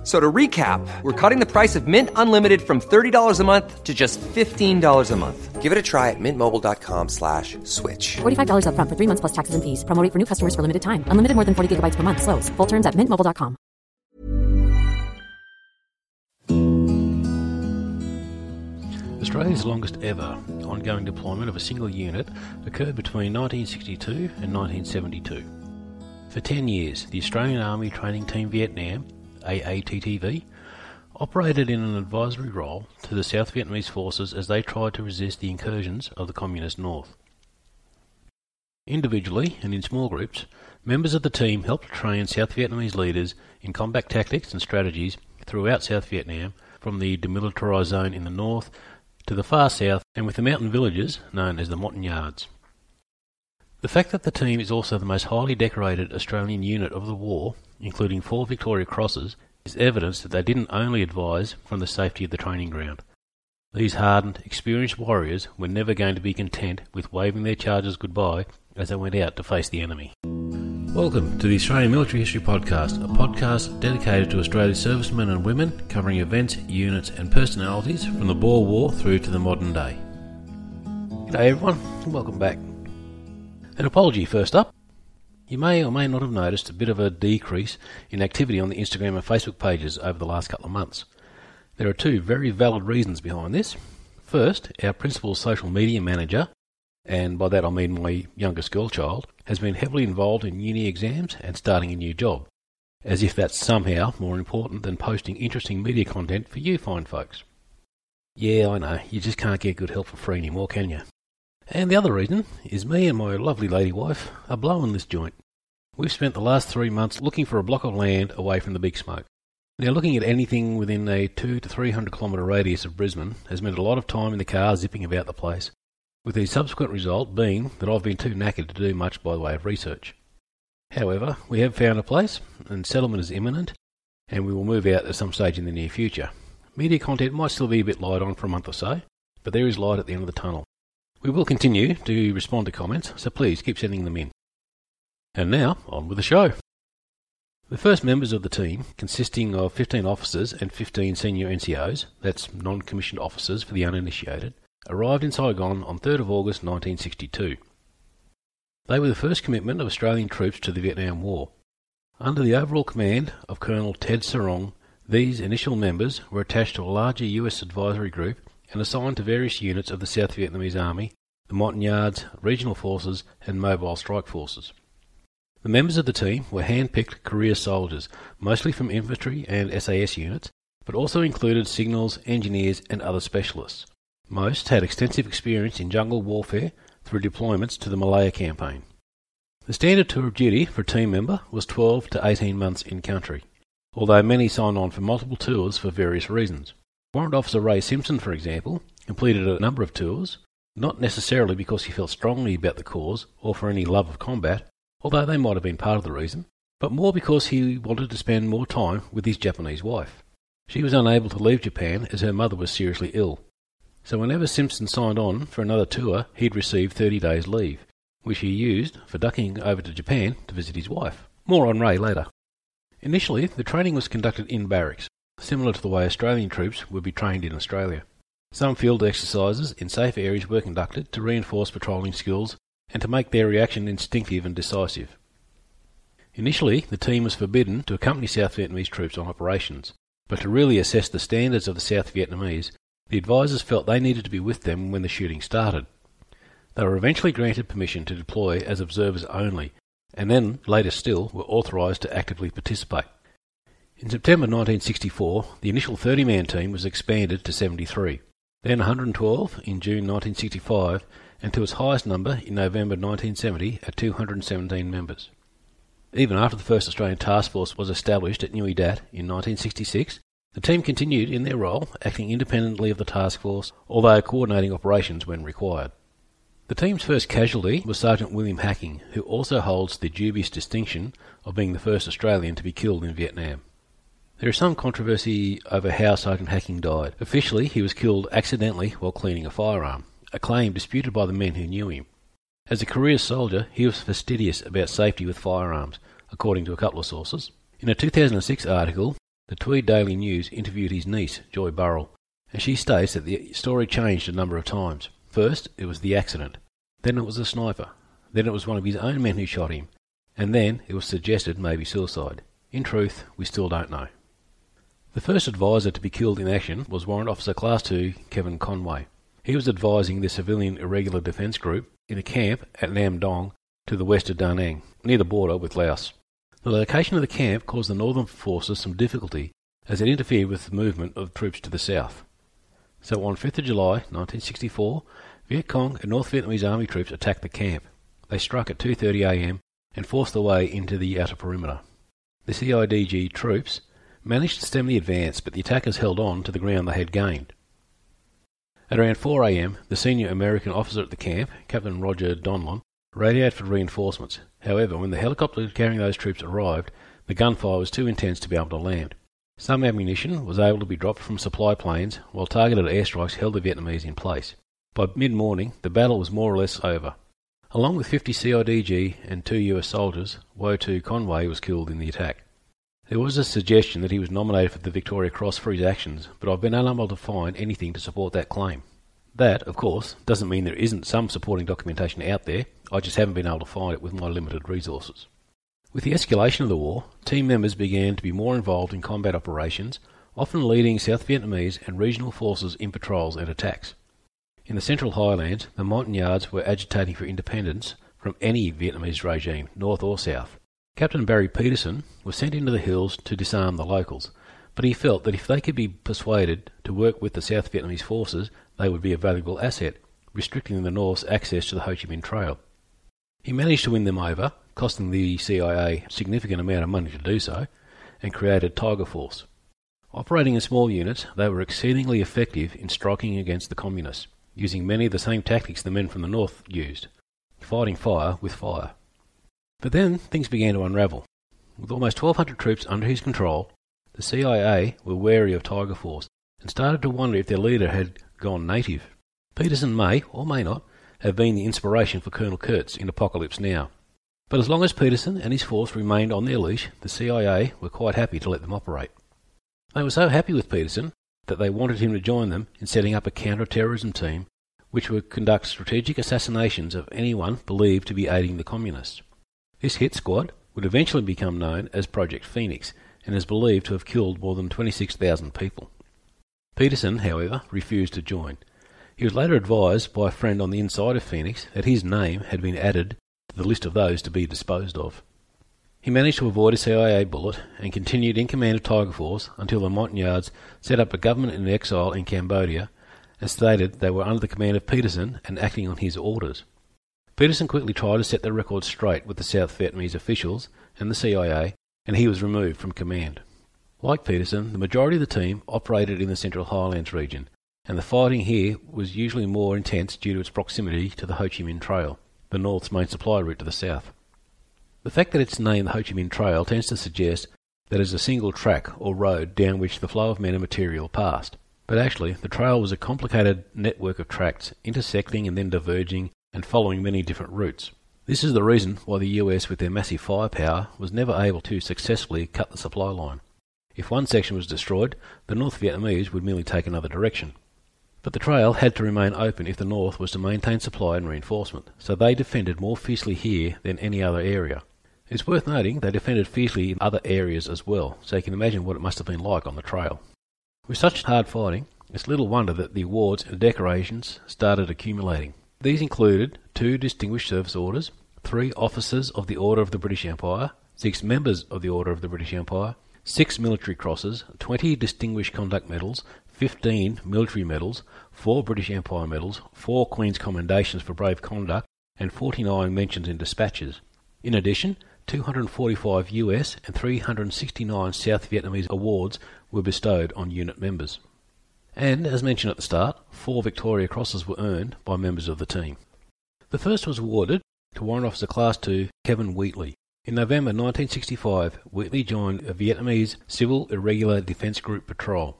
F- So to recap, we're cutting the price of Mint Unlimited from $30 a month to just $15 a month. Give it a try at mintmobile.com slash switch. $45 upfront for three months plus taxes and fees. Promo rate for new customers for limited time. Unlimited more than 40 gigabytes per month. Slows. Full terms at mintmobile.com. Australia's longest ever ongoing deployment of a single unit occurred between 1962 and 1972. For 10 years, the Australian Army Training Team Vietnam, AATTV, operated in an advisory role to the South Vietnamese forces as they tried to resist the incursions of the Communist North. Individually and in small groups, members of the team helped train South Vietnamese leaders in combat tactics and strategies throughout South Vietnam, from the demilitarised zone in the north to the far south and with the mountain villages known as the Montagnards. The fact that the team is also the most highly decorated Australian unit of the war, including four Victoria Crosses, is evidence that they didn't only advise from the safety of the training ground. These hardened, experienced warriors were never going to be content with waving their charges goodbye as they went out to face the enemy. Welcome to the Australian Military History Podcast, a podcast dedicated to Australia's servicemen and women, covering events, units, and personalities from the Boer War through to the modern day. G'day everyone, and welcome back. An apology first up. You may or may not have noticed a bit of a decrease in activity on the Instagram and Facebook pages over the last couple of months. There are two very valid reasons behind this. First, our principal social media manager, and by that I mean my youngest girl child, has been heavily involved in uni exams and starting a new job, as if that's somehow more important than posting interesting media content for you fine folks. Yeah, I know, you just can't get good help for free anymore, can you? And the other reason is me and my lovely lady wife are blowing this joint. We've spent the last three months looking for a block of land away from the big smoke. Now, looking at anything within a two to three hundred kilometre radius of Brisbane has meant a lot of time in the car zipping about the place, with the subsequent result being that I've been too knackered to do much by way of research. However, we have found a place, and settlement is imminent, and we will move out at some stage in the near future. Media content might still be a bit light on for a month or so, but there is light at the end of the tunnel. We will continue to respond to comments, so please keep sending them in. And now, on with the show. The first members of the team, consisting of 15 officers and 15 senior NCOs, that's non commissioned officers for the uninitiated, arrived in Saigon on 3rd of August 1962. They were the first commitment of Australian troops to the Vietnam War. Under the overall command of Colonel Ted Serong, these initial members were attached to a larger US advisory group and assigned to various units of the South Vietnamese Army, the Montagnards, Regional Forces, and Mobile Strike Forces. The members of the team were hand-picked career soldiers, mostly from infantry and SAS units, but also included signals, engineers, and other specialists. Most had extensive experience in jungle warfare through deployments to the Malaya campaign. The standard tour of duty for a team member was 12 to 18 months in country, although many signed on for multiple tours for various reasons. Warrant Officer Ray Simpson, for example, completed a number of tours, not necessarily because he felt strongly about the cause or for any love of combat, although they might have been part of the reason, but more because he wanted to spend more time with his Japanese wife. She was unable to leave Japan as her mother was seriously ill. So whenever Simpson signed on for another tour, he'd receive 30 days leave, which he used for ducking over to Japan to visit his wife. More on Ray later. Initially, the training was conducted in barracks, similar to the way Australian troops would be trained in Australia. Some field exercises in safe areas were conducted to reinforce patrolling skills and to make their reaction instinctive and decisive. Initially, the team was forbidden to accompany South Vietnamese troops on operations, but to really assess the standards of the South Vietnamese, the advisers felt they needed to be with them when the shooting started. They were eventually granted permission to deploy as observers only, and then, later still, were authorised to actively participate. In September 1964, the initial 30 man team was expanded to 73, then 112 in June 1965, and to its highest number in November 1970 at 217 members. Even after the first Australian task force was established at Nui Dat in 1966, the team continued in their role, acting independently of the task force, although coordinating operations when required. The team's first casualty was Sergeant William Hacking, who also holds the dubious distinction of being the first Australian to be killed in Vietnam. There is some controversy over how Sergeant Hacking died. Officially, he was killed accidentally while cleaning a firearm, a claim disputed by the men who knew him. As a career soldier, he was fastidious about safety with firearms, according to a couple of sources. In a 2006 article, the Tweed Daily News interviewed his niece, Joy Burrell, and she states that the story changed a number of times. First, it was the accident. Then it was a sniper. Then it was one of his own men who shot him. And then it was suggested maybe suicide. In truth, we still don't know. The first advisor to be killed in action was Warrant Officer Class 2 Kevin Conway. He was advising the Civilian Irregular Defence Group in a camp at Nam Dong to the west of Da Nang, near the border with Laos. The location of the camp caused the northern forces some difficulty as it interfered with the movement of troops to the south. So on 5th of July 1964, Viet Cong and North Vietnamese Army troops attacked the camp. They struck at 2.30 am and forced their way into the outer perimeter. The CIDG troops managed to stem the advance, but the attackers held on to the ground they had gained. At around 4 a.m., the senior American officer at the camp, Captain Roger Donlon, radioed for reinforcements. However, when the helicopter carrying those troops arrived, the gunfire was too intense to be able to land. Some ammunition was able to be dropped from supply planes, while targeted airstrikes held the Vietnamese in place. By mid morning, the battle was more or less over. Along with 50 CIDG and two US soldiers, WO2 Conway was killed in the attack. There was a suggestion that he was nominated for the Victoria Cross for his actions, but I've been unable to find anything to support that claim. That, of course, doesn't mean there isn't some supporting documentation out there, I just haven't been able to find it with my limited resources. With the escalation of the war, team members began to be more involved in combat operations, often leading South Vietnamese and regional forces in patrols and attacks. In the Central Highlands, the Montagnards were agitating for independence from any Vietnamese regime, north or south. Captain Barry Peterson was sent into the hills to disarm the locals, but he felt that if they could be persuaded to work with the South Vietnamese forces, they would be a valuable asset, restricting the North's access to the Ho Chi Minh Trail. He managed to win them over, costing the CIA a significant amount of money to do so, and created Tiger Force. Operating in small units, they were exceedingly effective in striking against the Communists, using many of the same tactics the men from the North used, fighting fire with fire. But then things began to unravel. With almost 1,200 troops under his control, the CIA were wary of Tiger Force and started to wonder if their leader had gone native. Peterson may, or may not, have been the inspiration for Colonel Kurtz in Apocalypse Now. But as long as Peterson and his force remained on their leash, the CIA were quite happy to let them operate. They were so happy with Peterson that they wanted him to join them in setting up a counter-terrorism team which would conduct strategic assassinations of anyone believed to be aiding the communists. This hit squad would eventually become known as Project Phoenix and is believed to have killed more than 26,000 people. Peterson, however, refused to join. He was later advised by a friend on the inside of Phoenix that his name had been added to the list of those to be disposed of. He managed to avoid a CIA bullet and continued in command of Tiger Force until the Montagnards set up a government in exile in Cambodia and stated they were under the command of Peterson and acting on his orders. Peterson quickly tried to set the record straight with the South Vietnamese officials and the CIA, and he was removed from command. Like Peterson, the majority of the team operated in the Central Highlands region, and the fighting here was usually more intense due to its proximity to the Ho Chi Minh Trail, the North's main supply route to the south. The fact that it's named the Ho Chi Minh Trail tends to suggest that it is a single track or road down which the flow of men and material passed. But actually, the trail was a complicated network of tracts intersecting and then diverging and following many different routes. This is the reason why the US, with their massive firepower, was never able to successfully cut the supply line. If one section was destroyed, the North Vietnamese would merely take another direction. But the trail had to remain open if the North was to maintain supply and reinforcement, so they defended more fiercely here than any other area. It's worth noting they defended fiercely in other areas as well, so you can imagine what it must have been like on the trail. With such hard fighting, it's little wonder that the awards and decorations started accumulating. These included two Distinguished Service Orders, three Officers of the Order of the British Empire, six Members of the Order of the British Empire, six Military Crosses, 20 Distinguished Conduct Medals, 15 Military Medals, four British Empire Medals, four Queen's Commendations for Brave Conduct, and 49 mentions in dispatches. In addition, 245 US and 369 South Vietnamese awards were bestowed on unit members. And, as mentioned at the start, four Victoria Crosses were earned by members of the team. The first was awarded to Warrant Officer Class 2 Kevin Wheatley. In November 1965, Wheatley joined a Vietnamese Civil Irregular Defence Group patrol.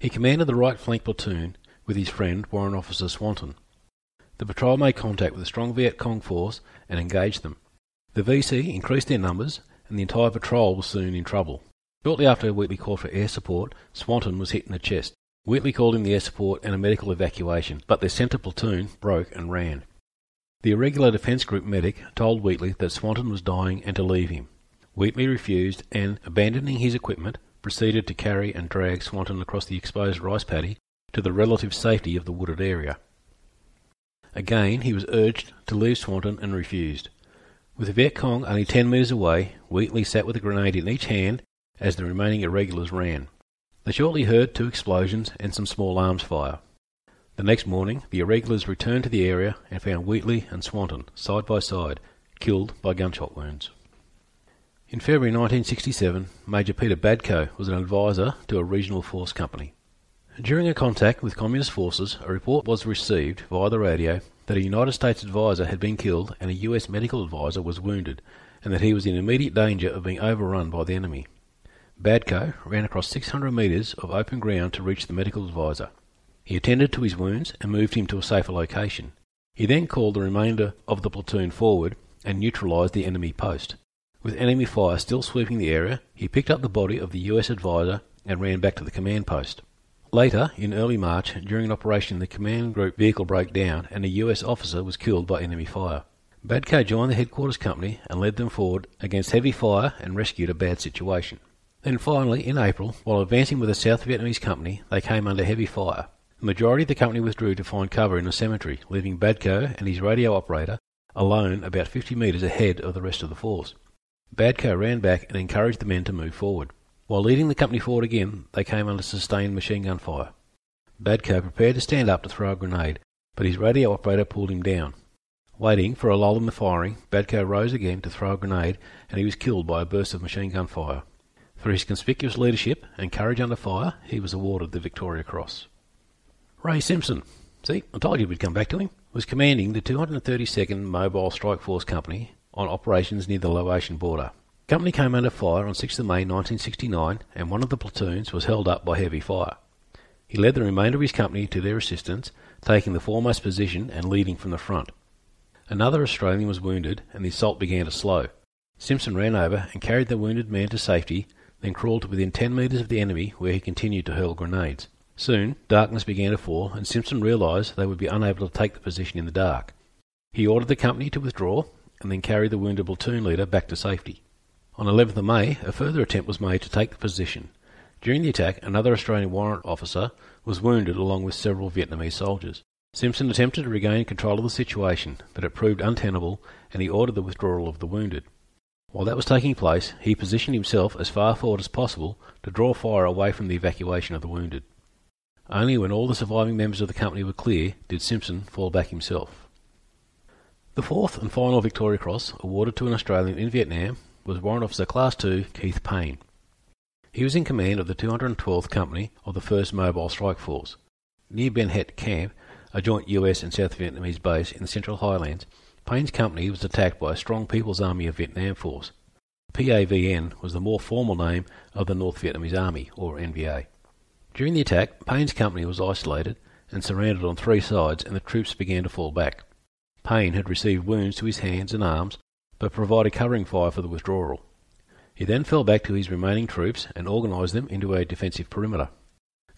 He commanded the right flank platoon with his friend Warrant Officer Swanton. The patrol made contact with a strong Viet Cong force and engaged them. The VC increased their numbers, and the entire patrol was soon in trouble. Shortly after Wheatley called for air support, Swanton was hit in the chest. Wheatley called in the air support and a medical evacuation, but their centre platoon broke and ran. The Irregular Defence Group medic told Wheatley that Swanton was dying and to leave him. Wheatley refused and, abandoning his equipment, proceeded to carry and drag Swanton across the exposed rice paddy to the relative safety of the wooded area. Again, he was urged to leave Swanton and refused. With the Viet Cong only ten metres away, Wheatley sat with a grenade in each hand as the remaining irregulars ran. They shortly heard two explosions and some small arms fire. The next morning, the irregulars returned to the area and found Wheatley and Swanton side by side, killed by gunshot wounds. In February 1967, Major Peter Badcoe was an advisor to a regional force company. During a contact with communist forces, a report was received via the radio that a United States advisor had been killed and a US medical advisor was wounded, and that he was in immediate danger of being overrun by the enemy. Badcoe ran across 600 metres of open ground to reach the medical advisor. He attended to his wounds and moved him to a safer location. He then called the remainder of the platoon forward and neutralised the enemy post. With enemy fire still sweeping the area, he picked up the body of the US advisor and ran back to the command post. Later, in early March, during an operation, the command group vehicle broke down and a US officer was killed by enemy fire. Badcoe joined the headquarters company and led them forward against heavy fire and rescued a bad situation. Then finally, in April, while advancing with a South Vietnamese company, they came under heavy fire. The majority of the company withdrew to find cover in a cemetery, leaving Badcoe and his radio operator alone about 50 metres ahead of the rest of the force. Badcoe ran back and encouraged the men to move forward. While leading the company forward again, they came under sustained machine gun fire. Badcoe prepared to stand up to throw a grenade, but his radio operator pulled him down. Waiting for a lull in the firing, Badcoe rose again to throw a grenade, and he was killed by a burst of machine gun fire. For his conspicuous leadership and courage under fire, he was awarded the Victoria Cross. Ray Simpson, see, I told you we'd come back to him, was commanding the 232nd Mobile Strike Force Company on operations near the Laotian border. Company came under fire on 6th May 1969 and one of the platoons was held up by heavy fire. He led the remainder of his company to their assistance, taking the foremost position and leading from the front. Another Australian was wounded and the assault began to slow. Simpson ran over and carried the wounded man to safety, then crawled to within 10 metres of the enemy where he continued to hurl grenades. Soon, darkness began to fall, and Simpson realised they would be unable to take the position in the dark. He ordered the company to withdraw, and then carried the wounded platoon leader back to safety. On 11th of May, a further attempt was made to take the position. During the attack, another Australian warrant officer was wounded along with several Vietnamese soldiers. Simpson attempted to regain control of the situation, but it proved untenable, and he ordered the withdrawal of the wounded. While that was taking place, he positioned himself as far forward as possible to draw fire away from the evacuation of the wounded. Only when all the surviving members of the company were clear did Simpson fall back himself. The fourth and final Victoria Cross awarded to an Australian in Vietnam was Warrant Officer Class 2 Keith Payne. He was in command of the 212th Company of the 1st Mobile Strike Force. Near Ben Het Camp, a joint US and South Vietnamese base in the Central Highlands, Payne's company was attacked by a strong People's Army of Vietnam force. PAVN was the more formal name of the North Vietnamese Army, or NVA. During the attack, Payne's company was isolated and surrounded on three sides, and the troops began to fall back. Payne had received wounds to his hands and arms, but provided covering fire for the withdrawal. He then fell back to his remaining troops and organised them into a defensive perimeter.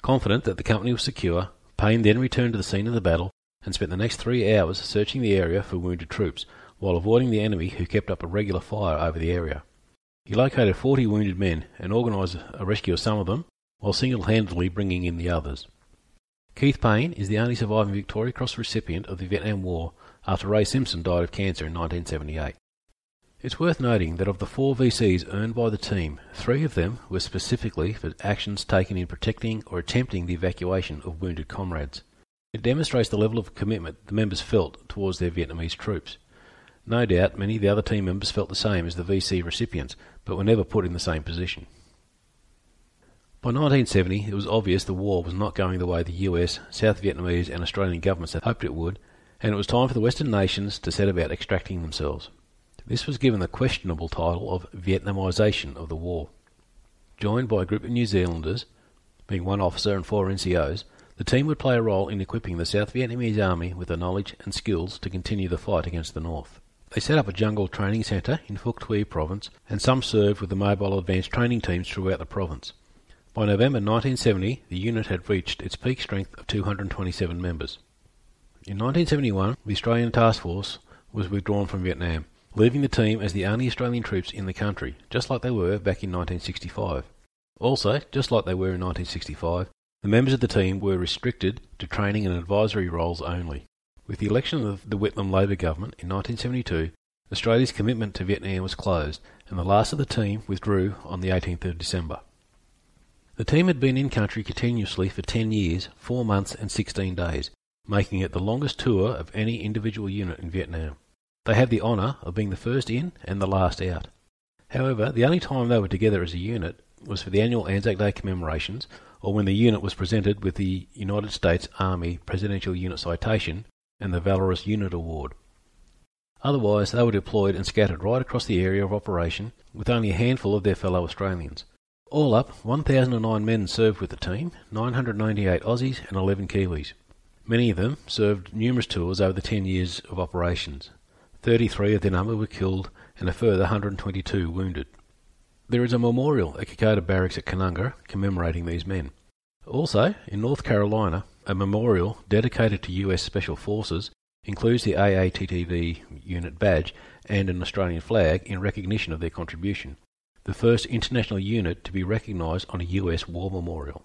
Confident that the company was secure, Payne then returned to the scene of the battle and spent the next three hours searching the area for wounded troops, while avoiding the enemy who kept up a regular fire over the area. He located 40 wounded men and organised a rescue of some of them, while single-handedly bringing in the others. Keith Payne is the only surviving Victoria Cross recipient of the Vietnam War after Ray Simpson died of cancer in 1978. It's worth noting that of the four VCs earned by the team, three of them were specifically for actions taken in protecting or attempting the evacuation of wounded comrades. It demonstrates the level of commitment the members felt towards their Vietnamese troops. No doubt many of the other team members felt the same as the VC recipients, but were never put in the same position. By 1970, it was obvious the war was not going the way the US, South Vietnamese, and Australian governments had hoped it would, and it was time for the Western nations to set about extracting themselves. This was given the questionable title of Vietnamisation of the war. Joined by a group of New Zealanders, being one officer and four NCOs, the team would play a role in equipping the South Vietnamese army with the knowledge and skills to continue the fight against the North. They set up a jungle training centre in Phuoc Tuy province, and some served with the mobile advanced training teams throughout the province. By November 1970, the unit had reached its peak strength of 227 members. In 1971, the Australian Task Force was withdrawn from Vietnam, leaving the team as the only Australian troops in the country, just like they were back in 1965. Also, just like they were in 1965, the members of the team were restricted to training and advisory roles only. With the election of the Whitlam Labor government in 1972, Australia's commitment to Vietnam was closed, and the last of the team withdrew on the 18th of December. The team had been in country continuously for 10 years, 4 months, and 16 days, making it the longest tour of any individual unit in Vietnam. They had the honour of being the first in and the last out. However, the only time they were together as a unit was for the annual Anzac Day commemorations or when the unit was presented with the United States Army Presidential Unit Citation and the Valorous Unit Award. Otherwise, they were deployed and scattered right across the area of operation with only a handful of their fellow Australians. All up, 1,009 men served with the team, 998 Aussies and 11 Kiwis. Many of them served numerous tours over the 10 years of operations. 33 of their number were killed and a further 122 wounded. There is a memorial at Kokoda Barracks at Canungra commemorating these men. Also, in North Carolina, a memorial dedicated to US Special Forces includes the AATTV unit badge and an Australian flag in recognition of their contribution, the first international unit to be recognised on a US war memorial.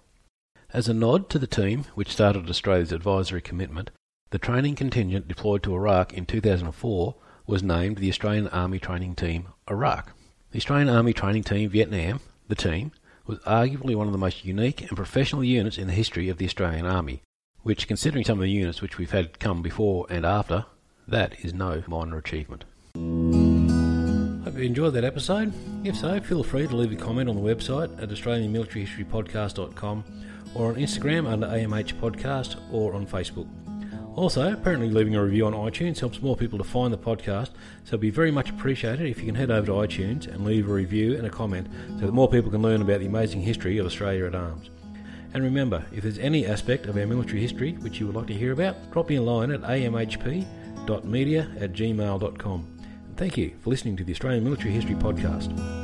As a nod to the team which started Australia's advisory commitment, the training contingent deployed to Iraq in 2004 was named the Australian Army Training Team Iraq. The Australian Army Training Team Vietnam, the team, was arguably one of the most unique and professional units in the history of the Australian Army, which, considering some of the units which we've had come before and after, that is no minor achievement. Hope you enjoyed that episode. If so, feel free to leave a comment on the website at AustralianMilitaryHistoryPodcast.com or on Instagram under AMH Podcast or on Facebook. Also, apparently leaving a review on iTunes helps more people to find the podcast, so it'd be very much appreciated if you can head over to iTunes and leave a review and a comment so that more people can learn about the amazing history of Australia at Arms. And remember, if there's any aspect of our military history which you would like to hear about, drop me a line at amhp.media at gmail.com. And thank you for listening to the Australian Military History Podcast.